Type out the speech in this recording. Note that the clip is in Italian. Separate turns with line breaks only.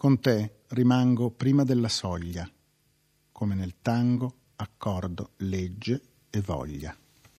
Con te rimango prima della soglia, come nel tango accordo legge e voglia.